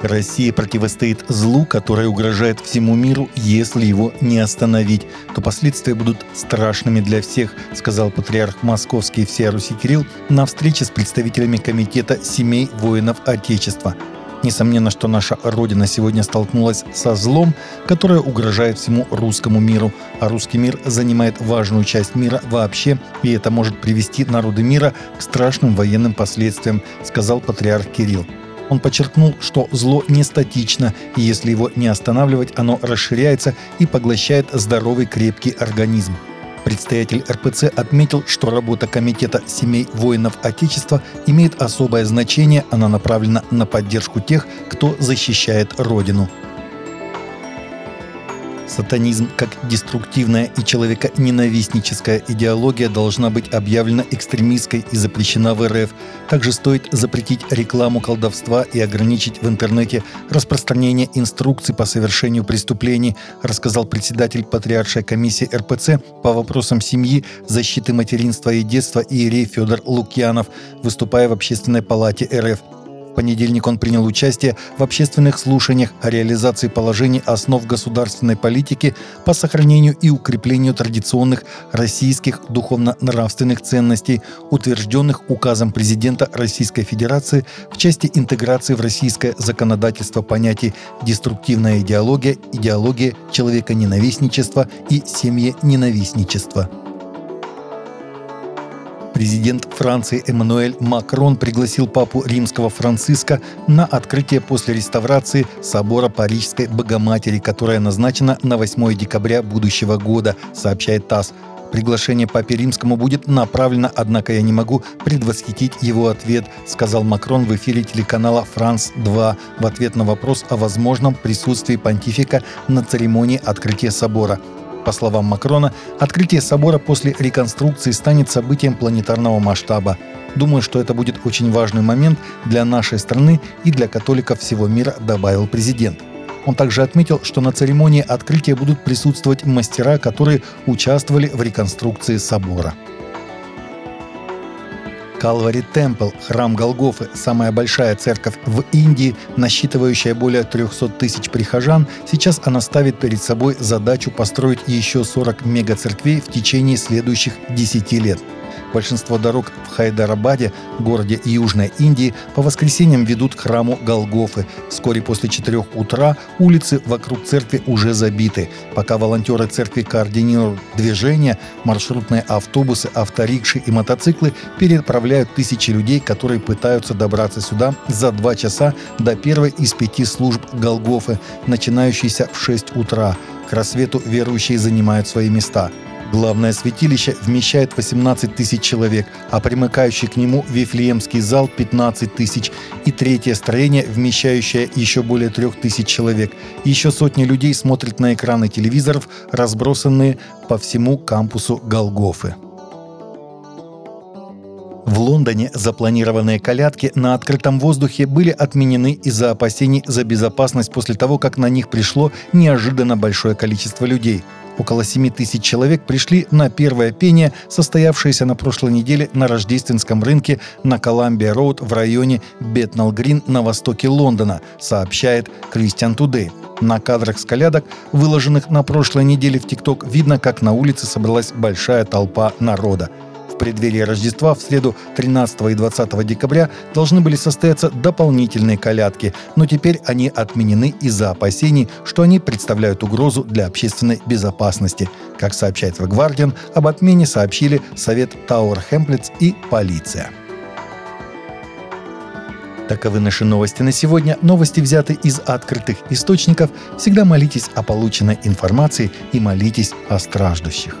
Россия противостоит злу, которое угрожает всему миру, если его не остановить, то последствия будут страшными для всех, сказал патриарх Московский всея Руси Кирилл на встрече с представителями Комитета семей воинов Отечества. Несомненно, что наша Родина сегодня столкнулась со злом, которое угрожает всему русскому миру, а русский мир занимает важную часть мира вообще, и это может привести народы мира к страшным военным последствиям, сказал патриарх Кирилл. Он подчеркнул, что зло не статично, и если его не останавливать, оно расширяется и поглощает здоровый крепкий организм. Предстоятель РПЦ отметил, что работа Комитета семей воинов Отечества имеет особое значение, она направлена на поддержку тех, кто защищает Родину. Сатанизм как деструктивная и человеконенавистническая идеология должна быть объявлена экстремистской и запрещена в РФ. Также стоит запретить рекламу колдовства и ограничить в интернете распространение инструкций по совершению преступлений, рассказал председатель Патриаршей комиссии РПЦ по вопросам семьи, защиты материнства и детства Иерей Федор Лукьянов, выступая в Общественной палате РФ. В понедельник он принял участие в общественных слушаниях о реализации положений основ государственной политики по сохранению и укреплению традиционных российских духовно-нравственных ценностей, утвержденных указом президента Российской Федерации в части интеграции в российское законодательство понятий «деструктивная идеология», «идеология человека-ненавистничества» и «семье-ненавистничества». Президент Франции Эммануэль Макрон пригласил папу римского Франциска на открытие после реставрации собора Парижской Богоматери, которая назначена на 8 декабря будущего года, сообщает ТАСС. Приглашение папе римскому будет направлено, однако я не могу предвосхитить его ответ, сказал Макрон в эфире телеканала «Франс-2» в ответ на вопрос о возможном присутствии понтифика на церемонии открытия собора. По словам Макрона, открытие собора после реконструкции станет событием планетарного масштаба. Думаю, что это будет очень важный момент для нашей страны и для католиков всего мира, добавил президент. Он также отметил, что на церемонии открытия будут присутствовать мастера, которые участвовали в реконструкции собора. Калвари Темпл, храм Голгофы, самая большая церковь в Индии, насчитывающая более 300 тысяч прихожан, сейчас она ставит перед собой задачу построить еще 40 мегацерквей в течение следующих 10 лет – Большинство дорог в Хайдарабаде, городе Южной Индии, по воскресеньям ведут к храму Голгофы. Вскоре после 4 утра улицы вокруг церкви уже забиты. Пока волонтеры церкви координируют движение, маршрутные автобусы, авторикши и мотоциклы переправляют тысячи людей, которые пытаются добраться сюда за два часа до первой из пяти служб Голгофы, начинающейся в 6 утра. К рассвету верующие занимают свои места – Главное святилище вмещает 18 тысяч человек, а примыкающий к нему Вифлеемский зал 15 тысяч и третье строение, вмещающее еще более трех тысяч человек. Еще сотни людей смотрят на экраны телевизоров, разбросанные по всему кампусу Голгофы. В Лондоне запланированные колядки на открытом воздухе были отменены из-за опасений за безопасность после того, как на них пришло неожиданно большое количество людей – Около 7 тысяч человек пришли на первое пение, состоявшееся на прошлой неделе на рождественском рынке на Коламбия-Роуд в районе Бетнал-Грин на востоке Лондона, сообщает Christian Today. На кадрах с колядок, выложенных на прошлой неделе в ТикТок, видно, как на улице собралась большая толпа народа преддверии Рождества в среду 13 и 20 декабря должны были состояться дополнительные колядки, но теперь они отменены из-за опасений, что они представляют угрозу для общественной безопасности. Как сообщает The Guardian, об отмене сообщили Совет Тауэр Хемплетс и полиция. Таковы наши новости на сегодня. Новости взяты из открытых источников. Всегда молитесь о полученной информации и молитесь о страждущих.